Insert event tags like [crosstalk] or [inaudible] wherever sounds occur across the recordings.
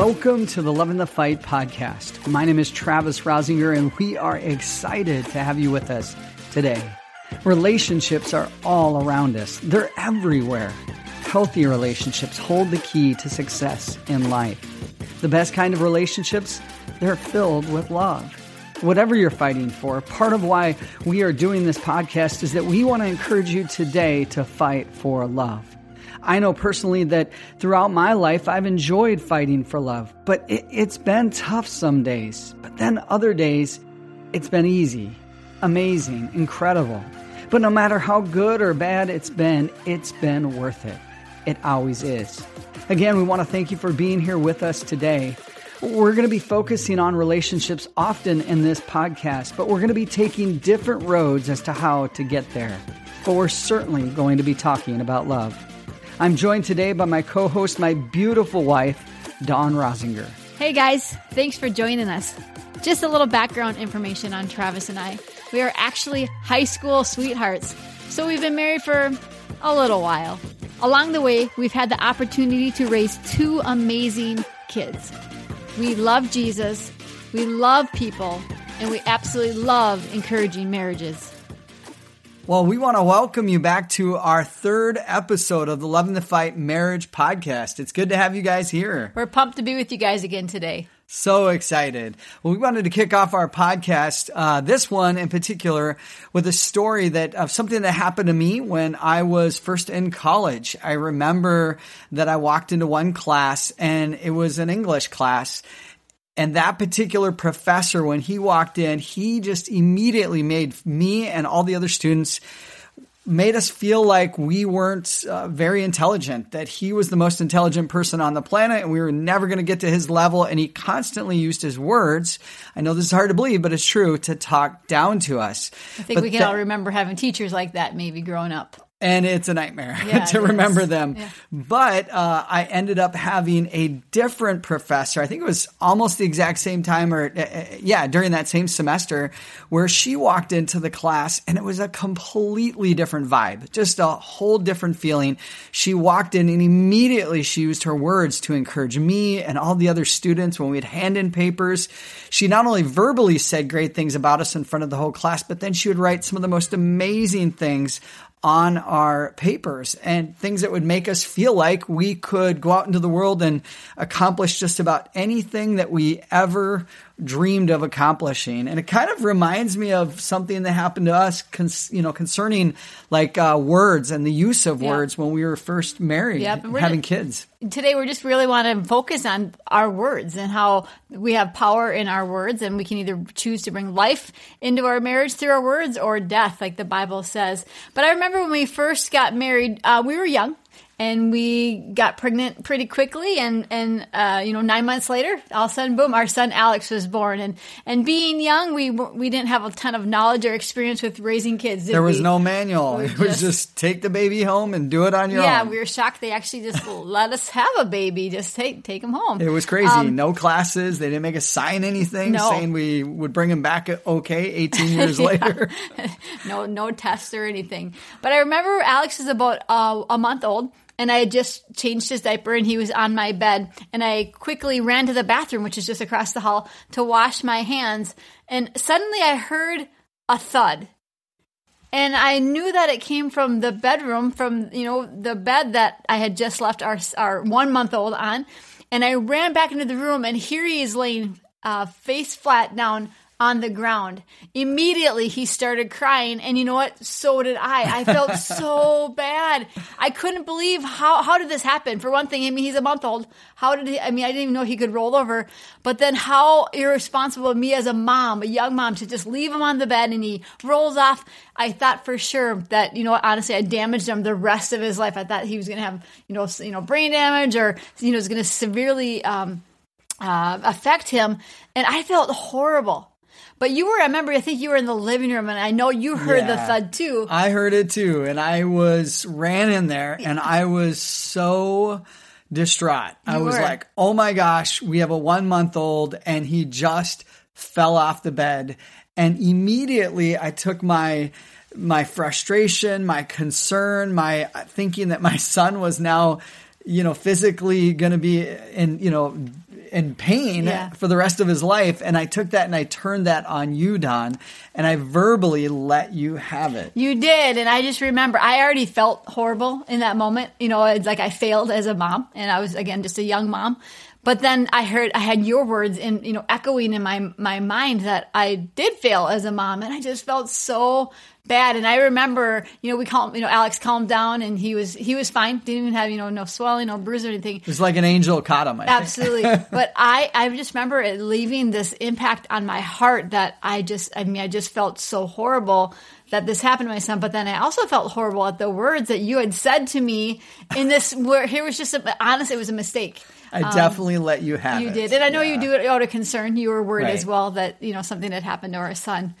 Welcome to the Loving the Fight podcast. My name is Travis Rosinger, and we are excited to have you with us today. Relationships are all around us, they're everywhere. Healthy relationships hold the key to success in life. The best kind of relationships, they're filled with love. Whatever you're fighting for, part of why we are doing this podcast is that we want to encourage you today to fight for love. I know personally that throughout my life, I've enjoyed fighting for love, but it, has been tough some days. But then other days, it's been easy, amazing, incredible. But no matter how good or bad it's been, it's been worth it. It always is. Again, we want to thank you for being here with us today. We're going to be focusing on relationships often in this podcast, but we're going to be taking different roads as to how to get there. But we're certainly going to be talking about love. I'm joined today by my co host, my beautiful wife, Dawn Rosinger. Hey guys, thanks for joining us. Just a little background information on Travis and I. We are actually high school sweethearts, so we've been married for a little while. Along the way, we've had the opportunity to raise two amazing kids. We love Jesus, we love people, and we absolutely love encouraging marriages. Well, we want to welcome you back to our third episode of the Loving the Fight Marriage Podcast. It's good to have you guys here. We're pumped to be with you guys again today. So excited. Well, we wanted to kick off our podcast, uh, this one in particular, with a story that of something that happened to me when I was first in college. I remember that I walked into one class and it was an English class and that particular professor, when he walked in, he just immediately made me and all the other students made us feel like we weren't uh, very intelligent, that he was the most intelligent person on the planet and we were never going to get to his level. And he constantly used his words. I know this is hard to believe, but it's true to talk down to us. I think but we can all remember having teachers like that maybe growing up and it's a nightmare [laughs] yeah, to remember them. Yeah. But uh, I ended up having a different professor. I think it was almost the exact same time, or uh, uh, yeah, during that same semester, where she walked into the class and it was a completely different vibe, just a whole different feeling. She walked in and immediately she used her words to encourage me and all the other students when we'd hand in papers. She not only verbally said great things about us in front of the whole class, but then she would write some of the most amazing things on our papers and things that would make us feel like we could go out into the world and accomplish just about anything that we ever dreamed of accomplishing. And it kind of reminds me of something that happened to us, cons- you know, concerning like uh, words and the use of yeah. words when we were first married, having kids. Today, we just really want to focus on our words and how we have power in our words, and we can either choose to bring life into our marriage through our words or death, like the Bible says. But I remember when we first got married, uh, we were young and we got pregnant pretty quickly and and uh, you know nine months later all of a sudden boom our son alex was born. And and being young we we didn't have a ton of knowledge or experience with raising kids there was we? no manual. It was just, just, take the baby home and do it on your yeah, own. yeah we were shocked they actually just let us have a baby. Just take take him home. It was crazy. Um, no classes. They didn't make us sign anything no. saying we would bring him back okay 18 years [laughs] later. [laughs] No no tests or anything. But i remember alex is about uh, a month old and I had just changed his diaper and he was on my bed. And I quickly ran to the bathroom, which is just across the hall, to wash my hands. And suddenly I heard a thud. And I knew that it came from the bedroom, from, you know, the bed that I had just left our, our one month old on. And I ran back into the room and here he is laying uh, face flat down on the ground. Immediately he started crying and you know what? So did I. I felt [laughs] so bad. I couldn't believe how how did this happen? For one thing, I mean he's a month old. How did he I mean I didn't even know he could roll over. But then how irresponsible of me as a mom, a young mom to just leave him on the bed and he rolls off. I thought for sure that you know honestly I damaged him the rest of his life. I thought he was going to have, you know, you know brain damage or you know was going to severely um uh, affect him and I felt horrible. But you were, I remember, I think you were in the living room, and I know you heard yeah, the thud too. I heard it too, and I was ran in there, and I was so distraught. You I was were. like, "Oh my gosh, we have a one month old, and he just fell off the bed." And immediately, I took my my frustration, my concern, my thinking that my [laughs] son was now, you know, physically going to be in, you know, in pain Yeah. for the rest of his life. And I took that and I turned that on you, Dawn, and I verbally let you have it. You did, and I just remember I already felt horrible in that moment. You know, it's like I failed as a mom, and I was again just a young mom. But then I heard I had your words in you know echoing in my my mind that I did fail as a mom, and I just felt so bad. And I remember, you know, we calmed, you know, Alex calmed down, and he was he was fine. Didn't even have you know no swelling, no bruise or anything. It was like an angel caught him. I think. Absolutely. [laughs] but I, I just remember it leaving this impact on my heart that I just, I mean, I just felt so horrible that this happened to my son. But then I also felt horrible at the words that you had said to me in this, where here was just, a, honest, it was a mistake. I definitely let you have Um, You it. did. And I know Yeah. you do it out of concern. You were worried Right. as well that, you know, something had happened to our son.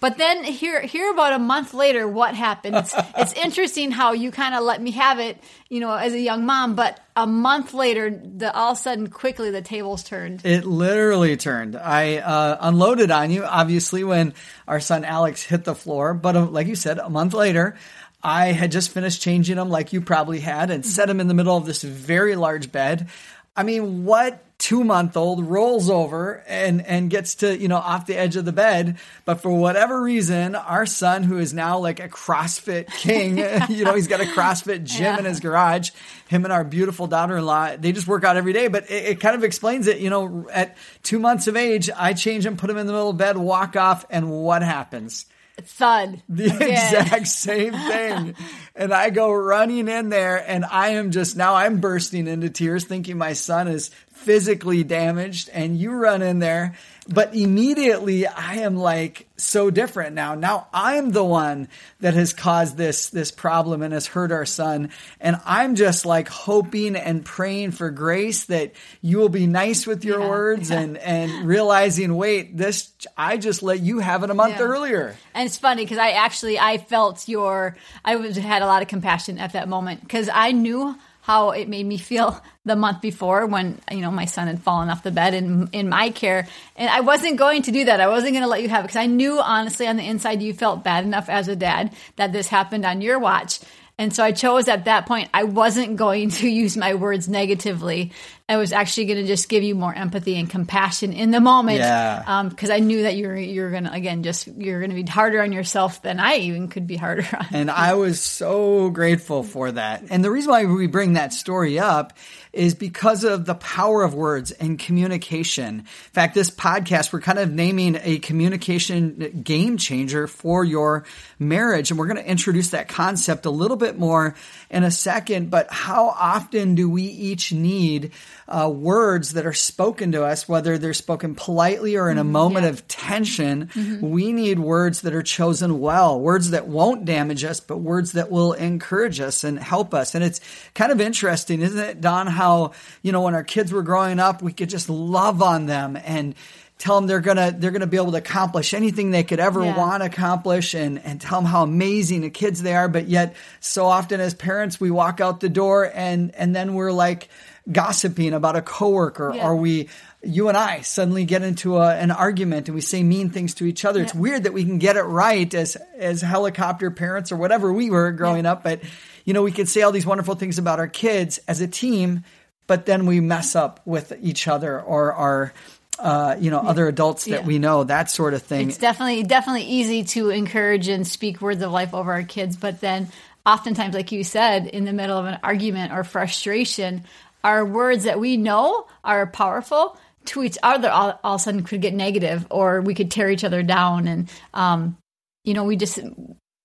But then here, here about a month later, what happened? It's, [laughs] it's interesting how you kind of let me have it, you know, as a young mom. But a month later, the all of a sudden, quickly the tables turned. It literally turned. I uh, unloaded on you, obviously, when our son Alex hit the floor. But uh, like you said, a month later, I had just finished changing him, like you probably had, and set him in the middle of this very large bed. I mean, what two month old rolls over and, and gets to, you know, off the edge of the bed. But for whatever reason, our son, who is now like a CrossFit king, [laughs] you know, he's got a CrossFit gym in his garage. Him and our beautiful daughter in law, they just work out every day. But it, it kind of explains it. You know, at two months of age, I change him, put him in the middle of bed, walk off, and what happens? Thud. the Again. exact [laughs] same thing. and I go running in there and I am just now I'm bursting into tears thinking my son is physically damaged and you run in there. But immediately I am like so different now. Now I'm the one that has caused this, this problem and has hurt our son. And I'm just like hoping and praying for grace that you will be nice with your Yeah, words yeah. and, and realizing, wait, this, I just let you have it a month Yeah. earlier. And it's funny because I actually I felt your I had a lot of compassion at that moment because I knew how it made me feel the month before when you know my son had fallen off the bed in in my care. And I wasn't going to do that. I wasn't going to let you have it because I knew honestly on the inside you felt bad enough as a dad that this happened on your watch. And so I chose at that point I wasn't going to [laughs] use my words negatively I was actually going to just give you more empathy and compassion in the moment Yeah. Um, because I knew that you're you're gonna again just you're gonna be harder on yourself than I even could be harder [laughs] on. And I was so grateful for that. And the reason why we bring that story up is because of the power of words and communication. In fact, this podcast, we're kind of naming a communication game changer for your marriage. And we're going to introduce that concept a little bit more in a second. But how often do we each need uh, words that are spoken to us, whether they're spoken politely or in a moment yeah. of tension? We need words that are chosen well, words that won't damage us, but words that will encourage us and help us. And it's kind of interesting, isn't it, Dawn, how, you know, when our kids were growing up, we could just love on them and tell them they're gonna they're gonna be able to accomplish anything they could ever Yeah. want to accomplish and and tell them how amazing the kids they are but yet so often as parents we walk out the door and and then we're like gossiping about a coworker Yeah. or we you and I suddenly get into a, an argument and we say mean things to each other. It's weird that we can get it right as as helicopter parents or whatever we were growing up, but you know we could say all these wonderful things about our kids as a team, but then we mess up with each other or our uh, you know other adults that Yeah. we know that sort of thing. It's definitely definitely easy to encourage and speak words of life over our kids, but then oftentimes, like you said, in the middle of an argument or frustration, our words that we know are powerful to each other all, all of a sudden could get negative, or we could tear each other down, and um, you know, we just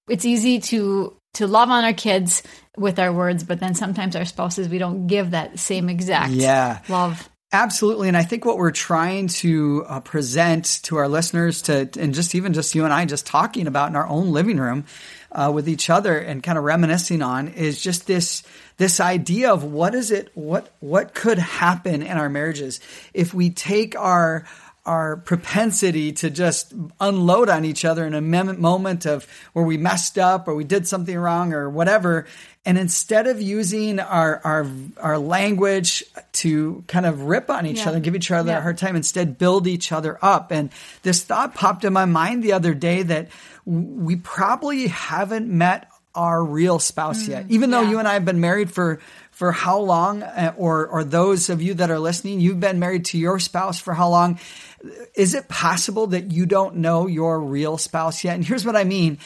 it's easy to to love on our kids with our words, but then sometimes our spouses we don't give that same exact Yeah. love. Absolutely. And I think what we're trying to uh, present to our listeners to, and just even just you and I just talking about in our own living room uh, with each other and kind of reminiscing on is just this, this idea of what is it, what, what could happen in our marriages if we take our, our propensity to just unload on each other in a moment of where we messed up or we did something wrong or whatever. And instead of using our, our, our language to kind of rip on each Yeah. other, give each other Yeah. a hard time, instead build each other up. And this thought popped in my mind the other day that we probably haven't met our real spouse yet. Even though Mm, yeah. you and I have been married for, for how long, uh, or, or those of you that are listening, you've been married to your spouse for how long? Is it possible that you don't know your real spouse yet? And here's what I mean.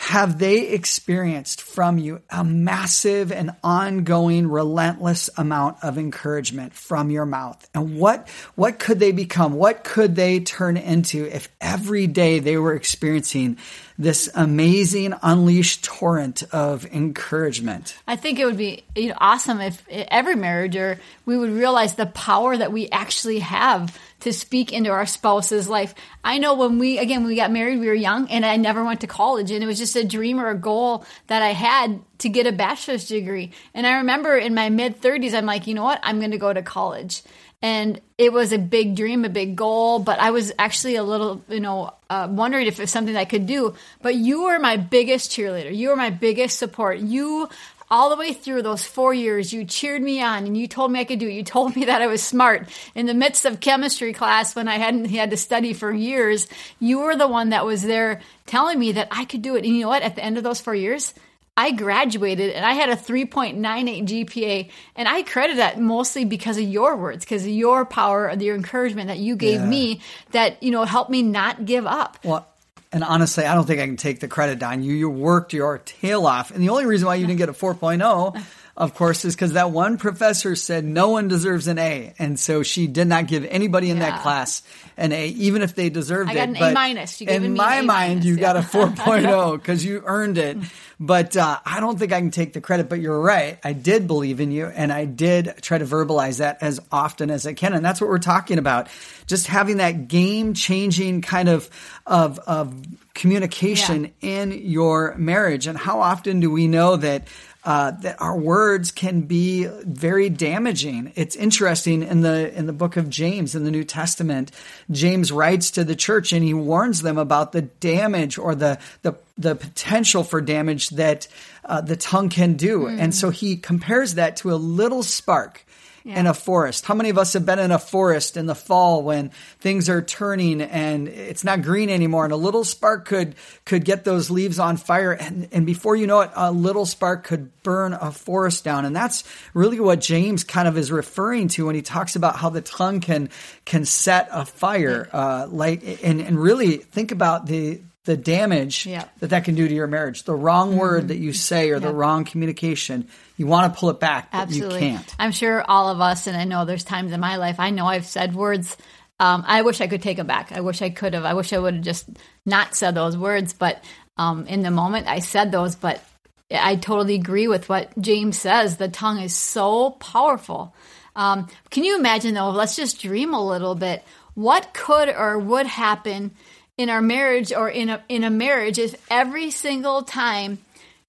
Have they experienced from you a massive and ongoing relentless amount of encouragement from your mouth? And what what could they become? What could they turn into if every day they were experiencing this amazing unleashed torrent of encouragement? I think it would be you know, awesome if every marriage or we would realize the power that we actually have to speak into our spouse's life. I know when we, again, when we got married, we were young and I never went to college and it was just a dream or a goal that I had to get a bachelor's degree. And I remember in my mid 30s, I'm like, you know what? I'm going to go to college. And it was a big dream, a big goal, but I was actually a little, you know, uh, wondering if it's something I could do. But you were my biggest cheerleader. You were my biggest support. You all the way through those four years, you cheered me on and you told me I could do it. You told me [laughs] that I was smart. In the midst of chemistry class, when I hadn't had to study for years, you were the one that was there telling me that I could do it. And you know what? At the end of those four years, I graduated and I had a 3.98 GPA, and I credit that mostly because of your words, because of your power, your encouragement that you gave yeah. me that, you know, helped me not give up. Well, and honestly, I don't think I can take the credit on you. You worked your tail off. And the only reason why you didn't get a 4.0, of course, is because that one professor said no one deserves an A. And so she did not give anybody in yeah. that class an A, even if they deserved I got it. An but A minus. in my mind, you yeah. got a 4.0 [laughs] because you earned it. But uh, I don't think I can take the credit. But you're right. I did believe in you, and I did try to verbalize that as often as I can. And that's what we're talking about. Just having that game changing kind of of of communication yeah. in your marriage. And how often do we know that uh, that our words can be very damaging. It's interesting in the in the book of James in the New Testament. James writes to the church and he warns them about the damage or the the the potential for damage that uh, the tongue can do. Mm. And so he compares that to a little spark yeah. in a forest. How many of us have been in a forest in the fall when things are turning and it's not green anymore and a little spark could could get those leaves on fire and, and before you know it, a little spark could burn a forest down. And that's really what James kind of is referring to when he talks about how the tongue can can set a fire. Uh, like and, and really think about the the damage yeah. that that can do to your marriage. The wrong mm-hmm. word that you say or yeah. the wrong communication, you want to pull it back, but Absolutely. you can't. I'm sure all of us, and I know there's times in my life, I know I've said words. Um, I wish I could take them back. I wish I could have. I wish I would have just not said those words. But um, in the moment, I said those. But I totally agree with what James says. The tongue is so powerful. Um, can you imagine, though? Let's just dream a little bit. What could or would happen in our marriage or in a in a marriage if every single time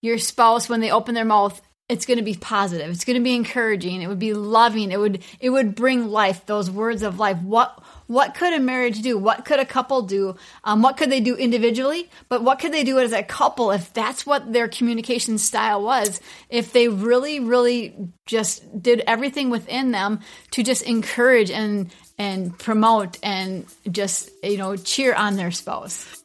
your spouse when they open their mouth it's going to be positive it's going to be encouraging it would be loving it would it would bring life those words of life. What what could a marriage do? What could a couple do? Um, what could they do individually? But what could they do as a couple if that's what their communication style was? If they really really just did everything within them to just encourage and and promote and just, you know, cheer on their spouse.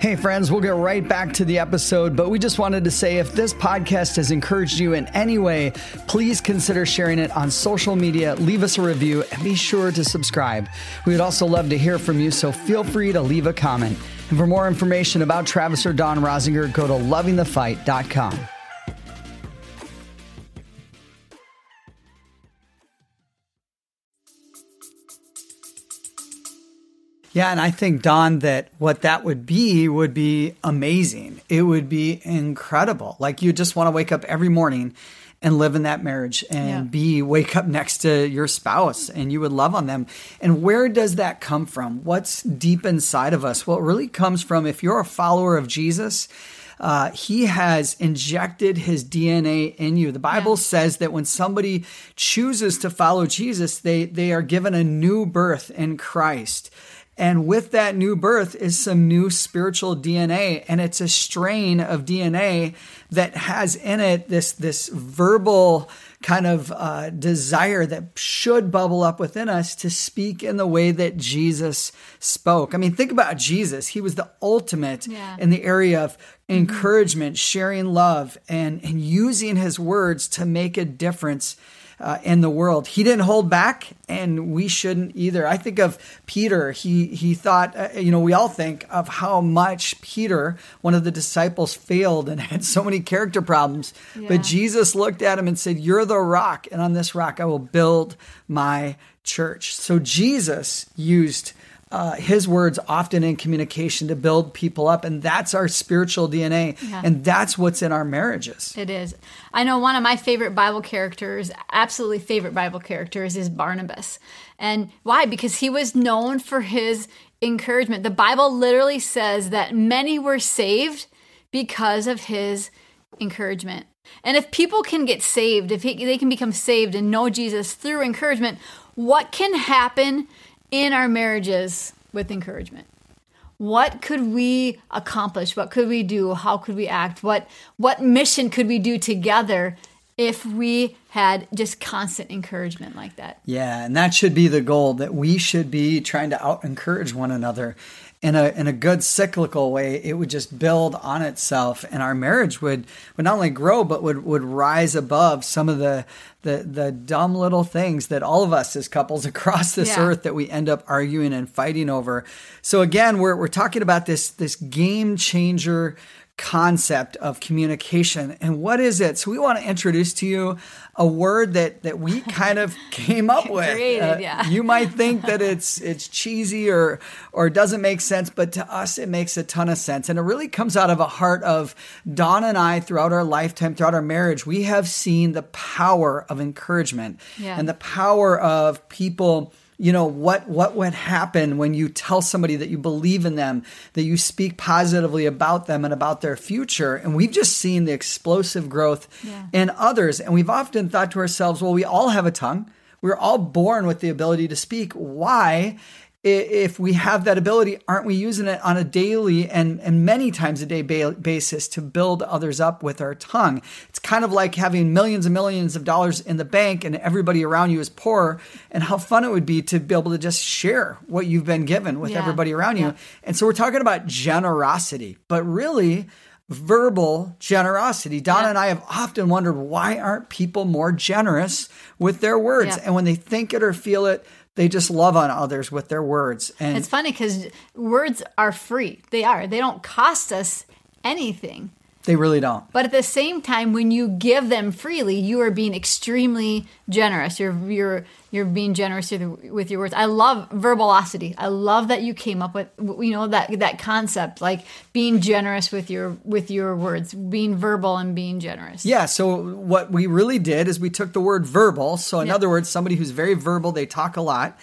Hey, friends, we'll get right back to the episode, but we just wanted to say if this podcast has encouraged you in any way, please consider sharing it on social media, leave us a review, and be sure to subscribe. We would also love to hear from you, so feel free to leave a comment. And for more information about Travis or Dawn Rosinger, go to lovingthefight.com. Yeah, and I think Dawn, that what that would be would be amazing. It would be incredible. Like you just want to wake up every morning and live in that marriage and yeah. be wake up next to your spouse and you would love on them. And where does that come from? What's deep inside of us? Well, it really comes from if you're a follower of Jesus, uh, he has injected his DNA in you. The Bible yeah. says that when somebody chooses to follow Jesus, they, they are given a new birth in Christ. And with that new birth is some new spiritual DNA. And it's a strain of DNA that has in it this, this verbal kind of uh, desire that should bubble up within us to speak in the way that Jesus spoke. I mean, think about Jesus. He was the ultimate Yeah. in the area of encouragement, sharing love, and, and using his words to make a difference uh, in the world. He didn't hold back, and we shouldn't either. I think of Peter. He he thought, uh, you know, we all think of how much Peter, one of the disciples, failed and [laughs] had so many character problems. Yeah. But Jesus looked at him and said, "You're the rock, and on this rock I will build my church." So Jesus used uh, his words often in communication to build people up, and that's our spiritual DNA, Yeah. and that's what's in our marriages. It is. I know one of my favorite Bible characters, absolutely favorite Bible characters, is Barnabas. And why? Because he was known for his encouragement. The Bible literally says that many were saved because of his encouragement. And if people can get saved, if he, they can become saved and know Jesus through encouragement, what can happen in our marriages with encouragement? what could we accomplish? What could we do? How could we act? What what mission could we do together if we had just constant encouragement like that? Yeah, and that should be the goal that we should be trying to out encourage one another in a in a good cyclical way. It would just build on itself and our marriage would would not only grow but would would rise above some of the the the dumb little things that all of us as couples [laughs] across this Yeah. earth that we end up arguing and fighting over. So again, we're we're talking about this this game changer concept of communication and what is it so we want to introduce to you a word that that we [laughs] kind of came up with Created, uh, yeah. you might [laughs] think that it's it's cheesy or or doesn't make sense but to us it makes a ton of sense and it really comes out of a heart of Dawn and I throughout our lifetime throughout our marriage we have seen the power of encouragement Yeah. and the power of people you know what what would happen when you tell somebody that you believe in them that you speak positively about them and about their future? And we've just seen the explosive growth Yeah. in others. And we've often thought to ourselves well we all have a tongue. We're all born with the ability to speak. Why if we have that ability aren't we using it on a daily and, and many times a day ba- basis to build others up with our tongue it's kind of like having millions and millions of dollars in the bank and everybody around you is poor and how fun it would be to be able to just share what you've been given with Yeah. everybody around you Yeah. and so we're talking about generosity but really verbal generosity. Donna Yeah. and I have often wondered why aren't people more generous with their words? Yeah. And when they think it or feel it, they just love on others with their words. And it's funny because words are free. They are. They don't cost us anything they really don't. But at the same time, when you give them freely, you are being extremely generous. You're you're you're being generous with, your words. I love verbalocity. I love that you came up with you know that that concept like being generous with your with your words, being verbal and being generous. Yeah, so what we really did is we took the word verbal. So, in Yeah. other words, somebody who's very verbal, they talk a lot,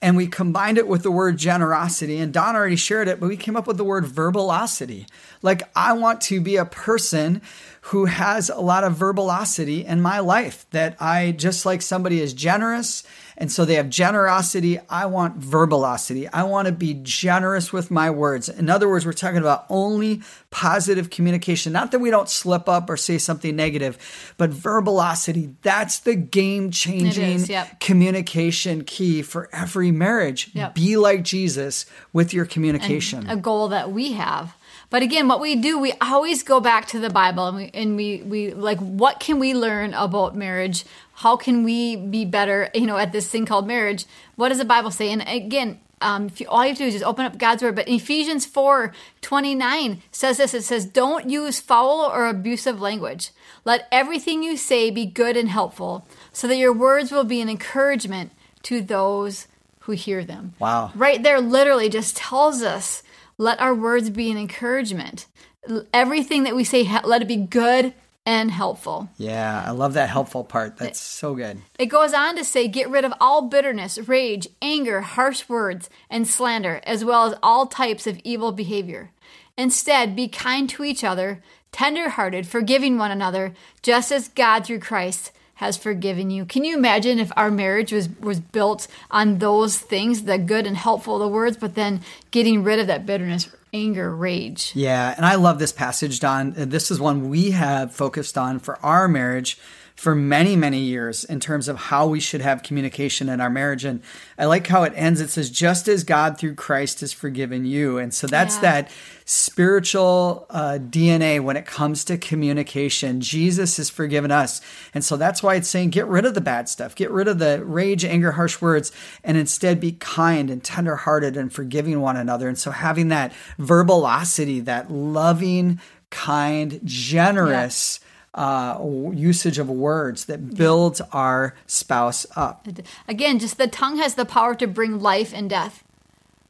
and we combined it with the word generosity. And Dawn already shared it, but we came up with the word verbalosity. Like, I want to be a person who has a lot of verbalosity in my life, that I just like somebody is generous. And so they have generosity. I want verbalocity. I want to be generous with my words. In other words, we're talking about only positive communication. Not that we don't slip up or say something negative, but verbalocity. That's the game changing yep. communication key for every marriage. Yep. Be like Jesus with your communication. a goal that we have. But again, what we do, we always go back to the Bible and we, and we, we like, what can we learn about marriage? How can we be better, you know, at this thing called marriage? What does the Bible say? And again, um, if you, all you have to do is just open up God's word. But Ephesians 4 29 says this it says, Don't use foul or abusive language. Let everything you say be good and helpful, so that your words will be an encouragement to those who hear them. Wow. Right there literally just tells us let our words be an encouragement. Everything that we say, let it be good and helpful. yeah, I love that helpful part. That's so good. It goes on to say, get rid of all bitterness, rage, anger, harsh words, and slander, as well as all types of evil behavior. Instead, be kind to each other, tender hearted, forgiving one another, just as God through Christ has forgiven you. Can you imagine if our marriage was, was built on those things, the good and helpful, the words, but then getting rid of that bitterness, anger, rage? Yeah, and I love this passage, Dawn. This is one we have focused on for our marriage for many, many years in terms of how we should have communication in our marriage. And I like how it ends. It says, just as God through Christ has forgiven you. And so that's yeah. that spiritual uh, DNA when it comes to communication. Jesus has forgiven us. And so that's why it's saying, get rid of the bad stuff, get rid of the rage, anger, harsh words, and instead be kind and tenderhearted and forgiving one another. And so having that verbalocity, that loving, kind, generous, yeah uh, usage of words that builds our spouse up. Again, just the tongue has the power to bring life and death.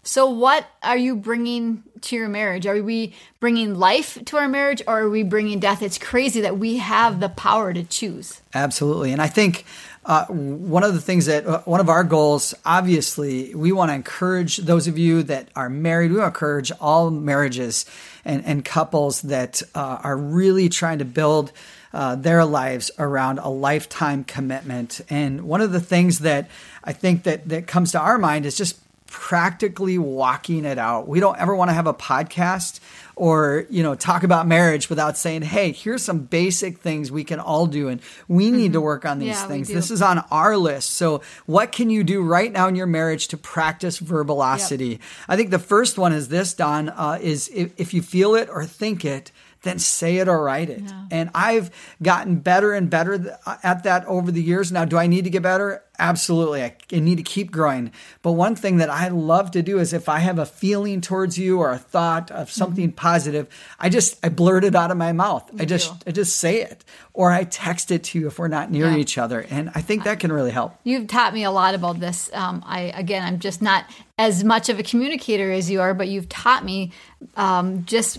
So, what are you bringing to your marriage? Are we bringing life to our marriage or are we bringing death? It's crazy that we have the power to choose. Absolutely. And I think uh, one of the things that uh, one of our goals, obviously, we want to encourage those of you that are married. We want to encourage all marriages and, and couples that uh, are really trying to build uh, their lives around a lifetime commitment. And one of the things that I think that that comes to our mind is just practically walking it out. We don't ever want to have a podcast or, you know, talk about marriage without saying, "Hey, here's some basic things we can all do and we need mm-hmm. to work on these yeah, things. This is on our list." So, what can you do right now in your marriage to practice verbalocity? Yep. I think the first one is this, Dawn, uh, is if, if you feel it or think it, then say it or write it. Yeah. And I've gotten better and better at that over the years. Now, do I need to get better? Absolutely. I need to keep growing. But one thing that I love to do is if I have a feeling towards you or a thought of something mm-hmm. positive, I just I blurt it out of my mouth. I just. I just say it or I text it to you if we're not near yeah. each other. And I think that can really help. You've taught me a lot about this. Um, I again, I'm just not as much of a communicator as you are, but you've taught me um, just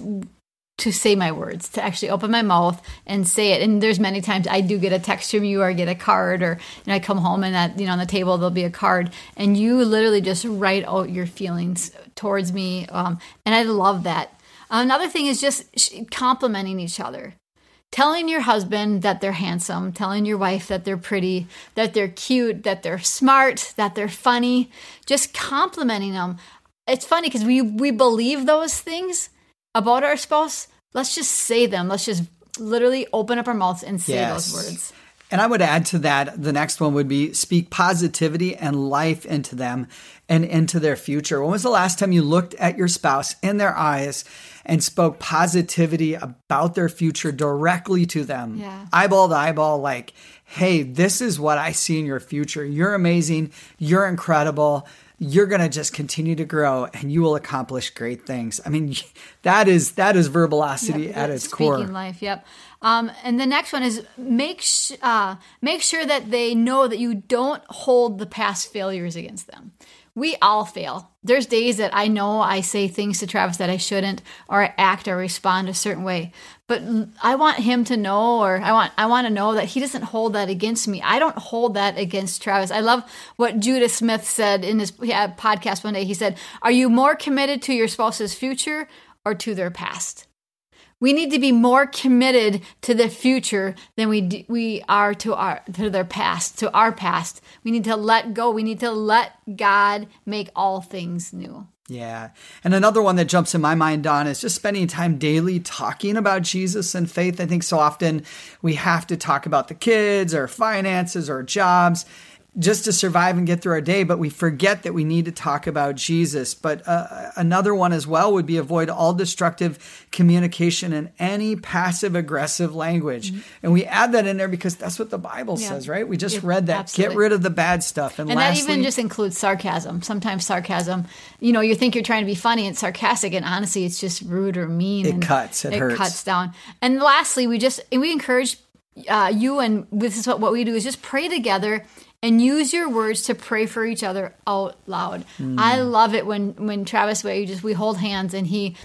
to say my words, to actually open my mouth and say it. And there's many times I do get a text from you or I get a card or you know, I come home and you know on the table there'll be a card and you literally just write out your feelings towards me. Um, and I love that. Another thing is just complimenting each other. Telling your husband that they're handsome, telling your wife that they're pretty, that they're cute, that they're smart, that they're funny, just complimenting them. It's funny because we we believe those things, about our spouse, let's just say them. Let's just literally open up our mouths and say yes. those words. And I would add to that, the next one would be speak positivity and life into them and into their future. When was the last time you looked at your spouse in their eyes and spoke positivity about their future directly to them? Yeah. Eyeball to eyeball, like, hey, this is what I see in your future. You're amazing. You're incredible you're going to just continue to grow and you will accomplish great things. I mean, [laughs] that is that is verbalocity yep, at its speaking core. Speaking life, yep. Um, and the next one is make sh- uh, make sure that they know that you don't hold the past failures against them we all fail. There's days that I know I say things to Travis that I shouldn't or I act or respond a certain way. But I want him to know or I want I want to know that he doesn't hold that against me. I don't hold that against Travis. I love what Judah Smith said in his podcast one day. He said, "Are you more committed to your spouse's future or to their past?" We need to be more committed to the future than we we are to our to their past, to our past. We need to let go. We need to let God make all things new. Yeah. And another one that jumps in my mind, Dawn, is just spending time daily talking about Jesus and faith. I think so often we have to talk about the kids or finances or jobs just to survive and get through our day, but we forget that we need to talk about Jesus. But uh, another one as well would be avoid all destructive communication and any passive aggressive language. Mm-hmm. And we add that in there because that's what the Bible yeah. says, right? We just read that. Absolutely. Get rid of the bad stuff. And, and lastly, that even just includes sarcasm. Sometimes sarcasm, you know, you think you're trying to be funny and sarcastic, and honestly, it's just rude or mean. It cuts. It, it hurts. cuts down. And lastly, we just we encourage uh, you and this is what, what we do is just pray together and use your words to pray for each other out loud. Mm. I love it when when Travis Way just we hold hands and he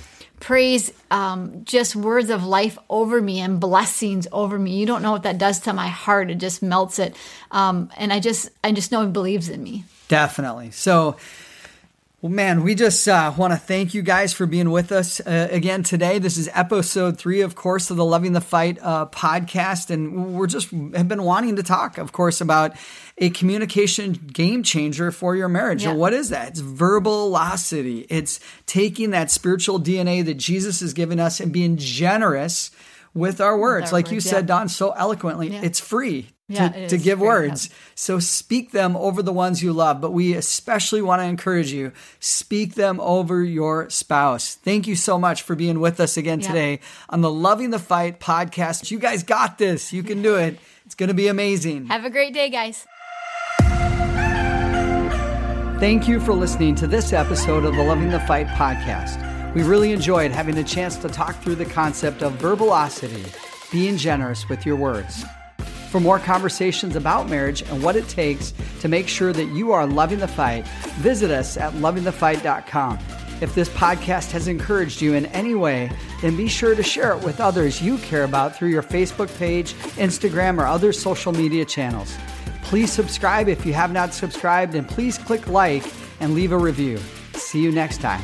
prays um, just words of life over me and blessings over me. You don't know what that does to my heart. It just melts it, um, and I just I just know he believes in me. Definitely. So well, man, we just uh, want to thank you guys for being with us uh, again today. This is episode three, of course, of the Loving the Fight uh, podcast. And we're just have been wanting to talk, of course, about a communication game changer for your marriage. Yeah. And what is that? It's verbalocity. It's taking that spiritual DNA that Jesus has given us and being generous with our words. With our like words, you said, yeah. Dawn, so eloquently, yeah. it's free. Yeah, to, to give words. So speak them over the ones you love, but we especially want to encourage you speak them over your spouse. Thank you so much for being with us again Yeah. today on the Loving the Fight podcast. You guys got this. You can do it. It's going to be amazing. Have a great day, guys. Thank you for listening to this episode of the Loving the Fight podcast. We really enjoyed having a chance to talk through the concept of verbosity, being generous with your words. For more conversations about marriage and what it takes to make sure that you are loving the fight, visit us at lovingthefight.com. If this podcast has encouraged you in any way, then be sure to share it with others you care about through your Facebook page, Instagram, or other social media channels. Please subscribe if you have not subscribed, and please click like and leave a review. See you next time.